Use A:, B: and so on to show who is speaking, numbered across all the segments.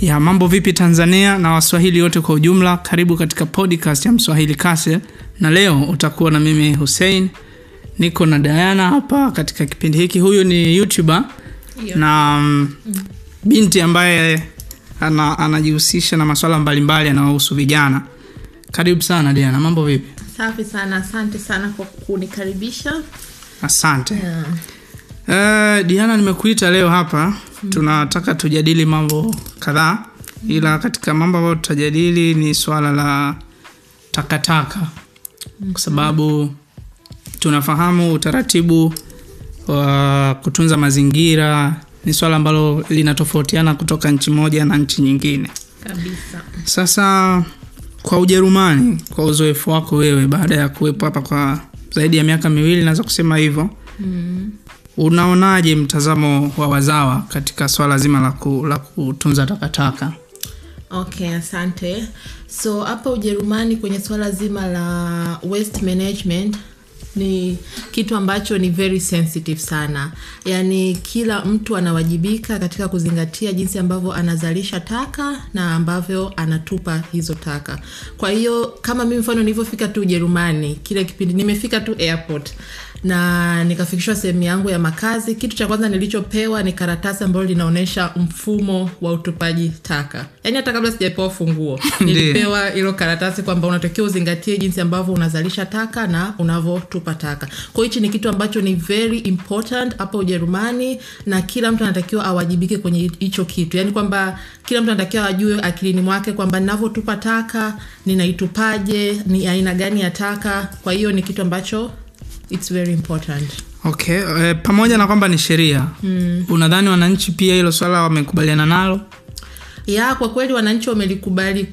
A: ya mambo vipi tanzania na waswahili wote kwa ujumla karibu katika podcast ya mswahili castle na leo utakuwa na mimi hussein niko na diana hapa katika kipindi hiki huyu ni youtuber
B: Yo.
A: na mm, binti ambaye ana, anajihusisha na maswala mbalimbali yanayohusu vijana karibu sana diana mambo vipi
B: safi sana asante sana kwa kunikaribisha
A: asante
B: yeah.
A: Uh, Diana nimekuita leo hapa. Tunataka tujadili mambo kadhaa ila katika mambo ambayo tutajadili ni swala la takataka. Kwa sababu tunafahamu utaratibu wa kutunza mazingira ni swala ambalo linatofautiana kutoka nchi moja na nchi nyingine.
B: Kabisa.
A: Sasa kwa ujerumani kwa uzoefu wako wewe baada ya kuwepo hapa kwa zaidi ya miaka miwili naweza kusema hivyo
B: mm.
A: Unaonaje mtazamo wa wazawa katika swala zima la, ku, la kutunza takataka?
B: Okay asante. So hapa ujerumani kwenye swala zima la waste management ni kitu ambacho ni very sensitive sana. Yaani kila mtu anawajibika katika kuzingatia jinsi ambavyo anazalisha taka na ambavyo anatupa hizo taka. Kwa hiyo kama mimi mfano nilivyofika tu ujerumani kile kipindi nimefika tu airport na nikafikishwa sehemu yangu ya makazi. Kitu cha kwanza nilichopewa ni karatasi ambalo linaonyesha mfumo wa utupaji taka. Yaani hata kabla sijapewa funguo nilipewa hilo karatasi kwamba unatakiwa uzingatie jinsi ambavyo unazalisha taka na unavyotupa taka. Kwao hichi ni kitu ambacho ni very important hapa ujerumani na kila mtu anatakiwa awajibike kwenye hicho kitu. Yaani kwamba kila mtu anatakiwa ajue akilini mwake kwamba ninavyotupa taka ninaitupaje ni aina gani ya taka. Kwa hiyo ni kitu ambacho it's very important
A: okay e, pamoja na kwamba ni sheria mm. unadhani wananchi pia hilo swala wamekubaliana nalo
B: ya kwa kweli wananchi wamelikubali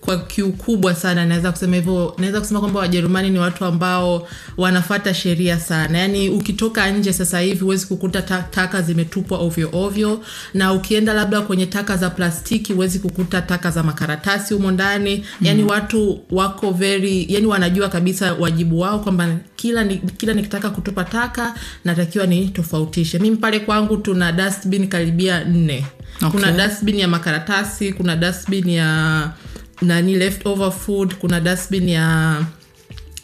B: kwa kiukubwa sana naweza kusema hivyo naweza kusema kwamba wajerumani ni watu ambao wanafata sheria sana yaani ukitoka nje sasa hivi huwezi kukuta ta- taka zimetupwa ovyo ovyo na ukienda labda kwenye taka za plastiki huwezi kukuta taka za makaratasi humo ndani mm. yaani watu wako very yaani wanajua kabisa wajibu wao kwamba kila ni, kila nikitaka kutupa taka natakiwa ni tofautishe mimi pale kwangu tuna dustbin karibia nne
A: Okay.
B: kuna dustbin ya makaratasi kuna dustbin ya nani leftover food kuna dustbin ya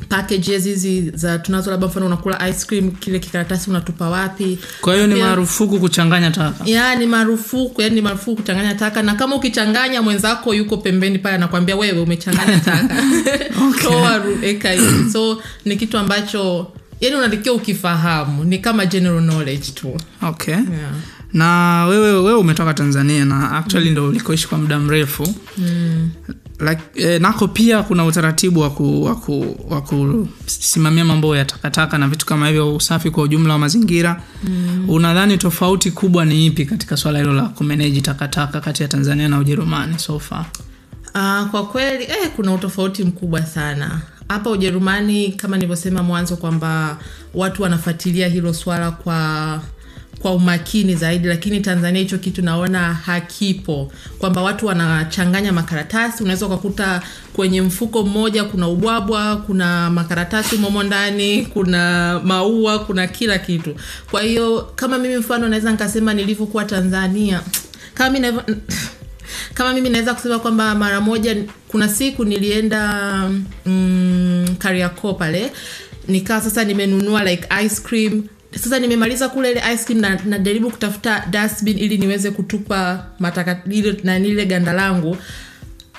B: packages hizi za tunazo labda mfano unakula ice cream kile kikaratasi unatupa wapi.
A: Kwa hiyo ni marufuku kuchanganya taka.
B: Ya ni marufuku yani ni marufuku kuchanganya taka na kama ukichanganya mwenzako yuko pembeni pale anakwambia wewe umechanganya taka. Toa eka hivi. So ni kitu ambacho yani unatakiwa ukifahamu ni kama general knowledge tu.
A: Okay.
B: Yeah.
A: na wewe wewe umetoka tanzania na actually ndo ulikoishi kwa muda mrefu. Mm. Like, e, nako pia kuna utaratibu wa ku- wa ku- wa kusimamia mambo ya takataka na vitu kama hivyo usafi kwa ujumla wa mazingira. Mm. unadhani tofauti kubwa ni ipi katika swala hilo la kumeneji takataka kati ya tanzania na ujerumani so far?
B: Uh, kwa kweli eh, kuna utofauti mkubwa sana. Hapa ujerumani kama nilivyosema mwanzo kwamba watu wanafuatilia hilo swala kwa kwa umakini zaidi lakini tanzania hicho kitu naona hakipo. Kwamba watu wanachanganya makaratasi unaweza ukakuta kwenye mfuko mmoja kuna ubwabwa kuna makaratasi momo ndani kuna maua kuna kila kitu. Kwa hiyo kama mimi mfano naweza nikasema nilivyokuwa tanzania kama mimi navyo- kama mimi naweza kusema kwamba mara moja kuna siku nilienda mm, Kariakoo pale nikaa sasa nimenunua like ice cream sasa nimemaliza kula ile ice cream na najaribu kutafuta dustbin ili niweze kutupa mataka ile nani ile ganda langu.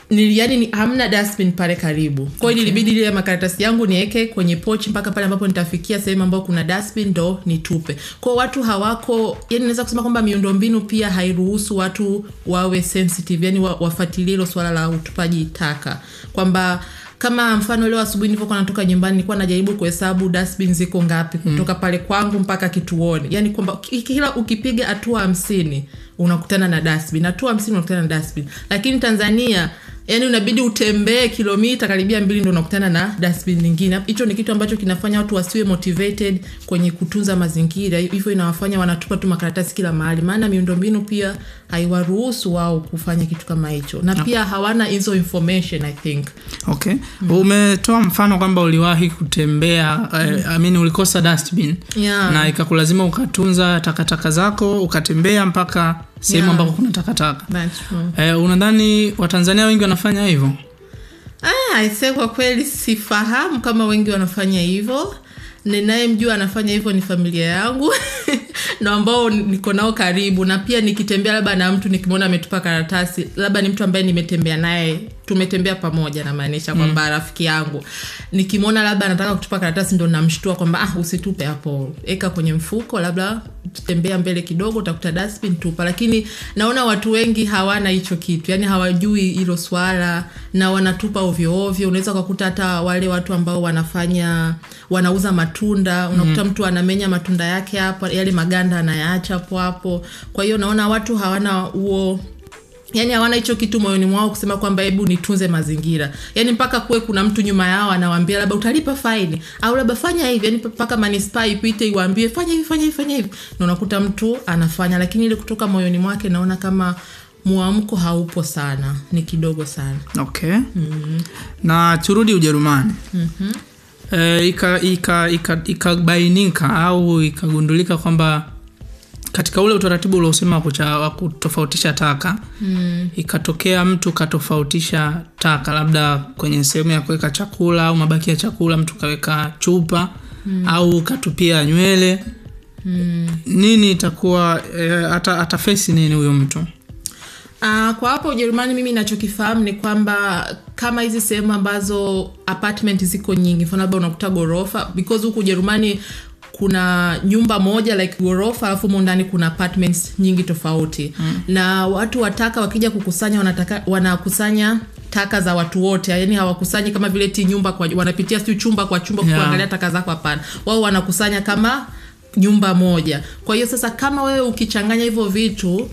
B: Nili, yani ni, hamna dustbin pale karibu. Kwa hiyo nilibidi ile makaratasi yangu niweke kwenye pochi mpaka pale ambapo nitafikia sehemu ambayo kuna dustbin ndo nitupe. Kwao watu hawako yani naweza kusema kwamba miundombinu pia hairuhusu watu wawe sensitive yani wa, wafuatilie hilo swala la utupaji taka. Kwamba kama mfano leo asubuhi nilivyokuwa natoka nyumbani nilikuwa najaribu kuhesabu dustbin ziko ngapi. Kutoka pale kwangu mpaka kituoni. Yani kwamba kila ukipiga hatua hamsini unakutana na dustbin. Hatua hamsini unakutana na dustbin. Lakini tanzania yani unabidi utembee kilomita karibia mbili ndo unakutana na dustbin nyingine hicho ni kitu ambacho kinafanya watu wasiwe motivated kwenye kutunza mazingira hivyo inawafanya wanatupa tu makaratasi kila mahali maana miundombinu pia haiwaruhusu wao kufanya kitu kama hicho na pia hawana hizo information i think
A: okay mm. umetoa mfano kwamba uliwahi kutembea mm. I mean, ulikosa dustbin
B: Yeah.
A: na ikakulazima ukatunza takataka zako ukatembea mpaka sehemu ambako kuna takataka. Eh, unadhani watanzania wengi wanafanya hivyo?
B: Ah, aise, kwa kweli sifahamu kama wengi wanafanya hivyo. Ninayemjua anafanya hivyo ni familia yangu na ambao niko nao karibu, na pia nikitembea labda na mtu nikimwona ametupa karatasi, labda ni mtu ambaye nimetembea naye, tumetembea pamoja, namaanisha kwamba rafiki yangu, nikimwona labda anataka kutupa karatasi, ndo namshtua kwamba ah, usitupe hapo, eka kwenye mfuko, labda tembea mbele kidogo, utakuta dustbin, tupa. Lakini naona watu wengi hawana hicho kitu, yani hawajui hilo swala na wanatupa ovyo ovyo. Unaweza ukakuta hata wale watu ambao wanafanya wanauza matunda, unakuta mtu anamenya matunda yake hapo, yale maganda anayaacha hapo hapo. Kwa hiyo naona watu hawana huo yani hawana hicho kitu moyoni mwao kusema kwamba hebu nitunze mazingira. Yani mpaka kuwe kuna mtu nyuma yao anawambia labda utalipa faini au labda fanya hivi yani mpaka manispaa ipite iwaambie fanya hivi fanya hivi fanya hivi. Na unakuta mtu anafanya lakini ile kutoka moyoni mwake naona kama mwamko haupo sana ni kidogo sana.
A: Okay. Na turudi ujerumani e, ikabainika ika, ika, ika au ikagundulika kwamba katika ule utaratibu uliosema wa wa kutofautisha taka mm. ikatokea mtu katofautisha taka labda kwenye sehemu ya kuweka chakula au mabaki ya chakula mtu kaweka chupa mm. au katupia nywele mm. nini itakuwa e, ata, atafesi nini huyo mtu
B: Uh, kwa hapo Ujerumani mimi nachokifahamu ni kwamba kama hizi sehemu ambazo apartment ziko nyingi, mfano labda unakuta ghorofa because huku Ujerumani kuna nyumba moja like ghorofa alafu humo ndani kuna apartments nyingi tofauti mm. na watu wataka wakija kukusanya wanataka, wanakusanya taka za watu wote yani hawakusanyi kama vile ti nyumba kwa wanapitia siu chumba kwa chumba
A: Yeah.
B: kuangalia taka zako hapana wao wanakusanya kama nyumba moja kwa hiyo sasa kama wewe ukichanganya hivyo vitu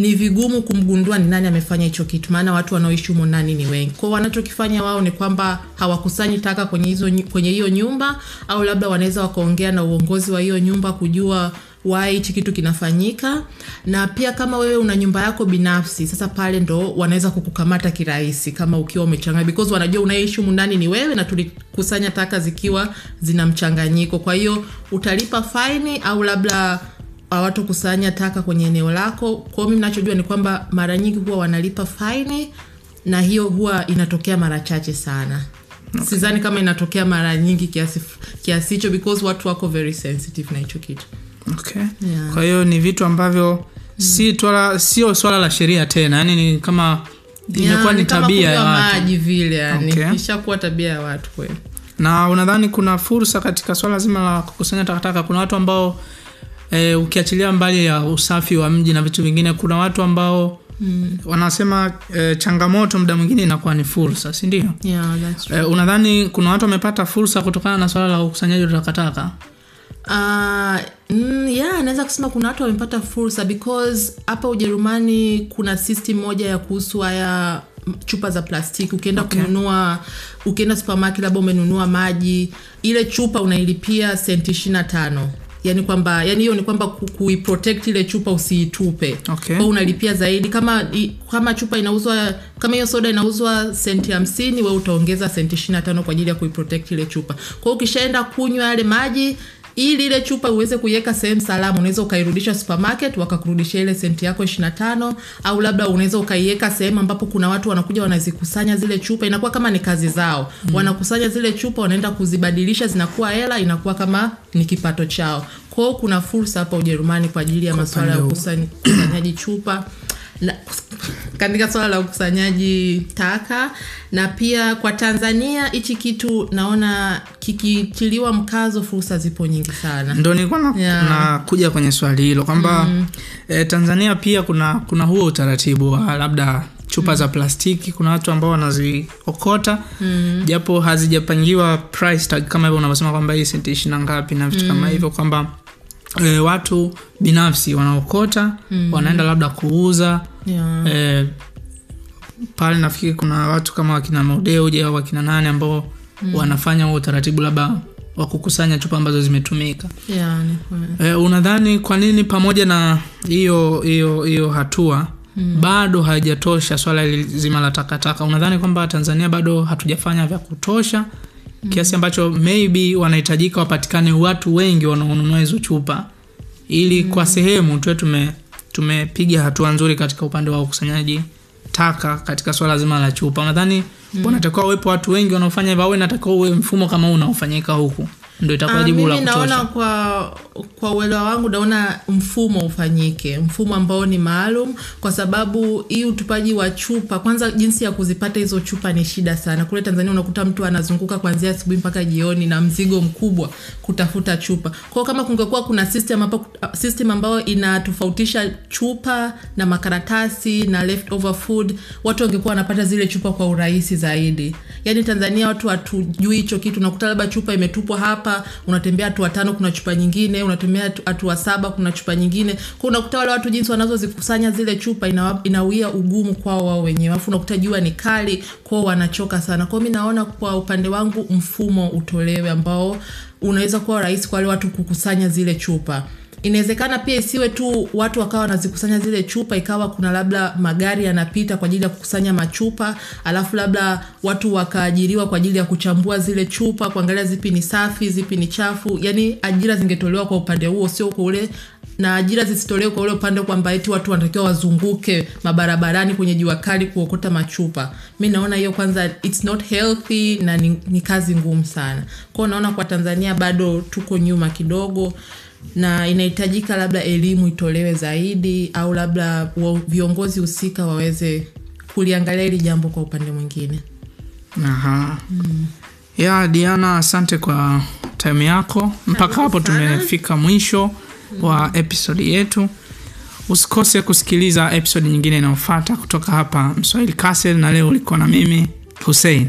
B: ni vigumu kumgundua ni nani amefanya hicho kitu maana watu wanaoishi humo ndani ni wengi. Kwao wanachokifanya wao ni kwamba hawakusanyi taka kwenye hizo kwenye hiyo nyumba au labda wanaweza wakaongea na uongozi wa hiyo nyumba kujua why hichi kitu kinafanyika. Na pia kama wewe una nyumba yako binafsi sasa pale ndo wanaweza kukukamata kirahisi kama ukiwa umechanganya because wanajua unayeishi humu ndani ni wewe na tulikusanya taka zikiwa zina mchanganyiko. Kwa hiyo utalipa faini au labda hawatokusanya taka kwenye eneo lako kwao mimi nachojua ni kwamba mara nyingi huwa wanalipa faini na hiyo huwa inatokea mara chache sana okay. sidhani kama inatokea mara nyingi kiasi kiasi hicho because watu wako very sensitive na hicho kitu
A: okay.
B: Yeah.
A: kwa hiyo ni vitu ambavyo si twala, sio swala la sheria tena yani ni kama imekuwa ni tabia ya watu
B: maji vile yani
A: Okay.
B: ishakuwa tabia ya watu kweli
A: na unadhani kuna fursa katika swala zima la kukusanya takataka kuna watu ambao e, ukiachilia mbali ya usafi wa mji na vitu vingine kuna watu ambao mm. wanasema e, changamoto muda mwingine inakuwa ni fursa si ndio?
B: Yeah,
A: e, unadhani kuna watu wamepata fursa kutokana na swala la ukusanyaji wa takataka?
B: Uh, mm, yeah, naweza kusema kuna watu wamepata fursa because hapa Ujerumani kuna system moja ya kuhusu haya chupa za plastiki. Ukienda
A: Okay.
B: kununua ukienda supermarket labda umenunua maji ile chupa unailipia senti ishiri na tano yani kwamba yani hiyo ni kwamba kuiprotect ile chupa usiitupe.
A: Okay.
B: Unalipia zaidi kama i- kama chupa inauzwa kama hiyo soda inauzwa senti hamsini we utaongeza senti ishiri na tano kwa ajili ya kuiprotect ile chupa. Kwao ukishaenda kunywa yale maji ili ile chupa uweze kuiweka sehemu salama unaweza ukairudisha supermarket wakakurudishia ile senti yako 25 au labda unaweza ukaiweka sehemu ambapo kuna watu wanakuja wanazikusanya zile chupa. Inakuwa kama ni kazi zao. Mm. wanakusanya zile chupa wanaenda kuzibadilisha zinakuwa hela inakuwa kama ni kipato chao kwao kuna fursa hapa ujerumani kwa ajili ya masuala ya ukusanyaji chupa na, katika swala la ukusanyaji taka na pia kwa tanzania hichi kitu naona kikitiliwa mkazo fursa zipo nyingi sana
A: ndo nilikuwa na,
B: Yeah.
A: nakuja kwenye swali hilo kwamba mm. eh, tanzania pia kuna kuna huo utaratibu wa labda chupa mm. za plastiki kuna watu ambao wanaziokota mm. japo hazijapangiwa price tag kama hivyo unavyosema kwamba hii senti ishina ngapi na vitu mm. kama hivyo kwamba e, watu binafsi wanaokota mm. wanaenda labda kuuza
B: yeah.
A: e, pale nafikiri kuna watu kama wakina Maudeuje au wakina nane ambao mm. wanafanya huo utaratibu labda wa kukusanya chupa ambazo zimetumika
B: Yeah,
A: e, unadhani kwa nini pamoja na hiyo hiyo hiyo hatua mm. bado haijatosha swala zima la takataka unadhani kwamba tanzania bado hatujafanya vya kutosha mm. kiasi ambacho maybe wanahitajika wapatikane watu wengi wanaonunua hizo chupa ili mm. kwa sehemu tuwe tume tumepiga hatua nzuri katika upande wa ukusanyaji taka katika swala zima la chupa nadhani mm. unatakiwa uwepo watu wengi wanaofanya hivyo au inatakiwa uwe mfumo kama huu unaofanyika huku ndo itakuwa
B: Ah,
A: jibu la
B: kutosha. naona kwa kwa uelewa wangu naona mfumo ufanyike mfumo ambao ni maalum kwa sababu hii utupaji wa chupa kwanza jinsi ya kuzipata hizo chupa ni shida sana. Kule tanzania unakuta mtu anazunguka kuanzia asubuhi mpaka jioni na mzigo mkubwa kutafuta chupa. Kwa kama kungekuwa kuna system, ambapo, system ambayo inatofautisha chupa na makaratasi na leftover food watu wangekuwa wanapata zile chupa kwa urahisi zaidi. Yaani tanzania watu hatujui hicho kitu nakuta labda chupa imetupwa hapa unatembea hatua tano kuna chupa nyingine unatembea hatu- hatua saba kuna chupa nyingine. Kwa unakuta wale watu jinsi wanazozikusanya zile chupa inawa- inawia ugumu kwao wao wenyewe. Alafu unakuta jua ni kali kwao wanachoka sana. Kwao mi naona kwa upande wangu mfumo utolewe ambao unaweza kuwa rahisi kwa wale watu kukusanya zile chupa inawezekana pia isiwe tu watu wakawa wanazikusanya zile chupa ikawa kuna labda magari yanapita kwa ajili ya kukusanya machupa alafu labda watu wakaajiriwa kwa ajili ya kuchambua zile chupa kuangalia zipi ni safi zipi ni chafu. Yani ajira zingetolewa kwa upande huo sio kwa na ajira zisitolewe kwa ule upande kwamba eti watu wanatakiwa wazunguke mabarabarani kwenye jua kali kuokota machupa. Mi naona hiyo kwanza its not healthy na ni, ni kazi ngumu sana. Kwao naona kwa tanzania bado tuko nyuma kidogo na inahitajika labda elimu itolewe zaidi au labda viongozi husika waweze kuliangalia hili jambo kwa upande mwingine.
A: Aha. ya diana asante kwa time yako. Mpaka hapo tumefika mwisho wa episodi yetu. Usikose kusikiliza episodi nyingine inayofata kutoka hapa mswahili castle na leo ulikuwa na mimi hussein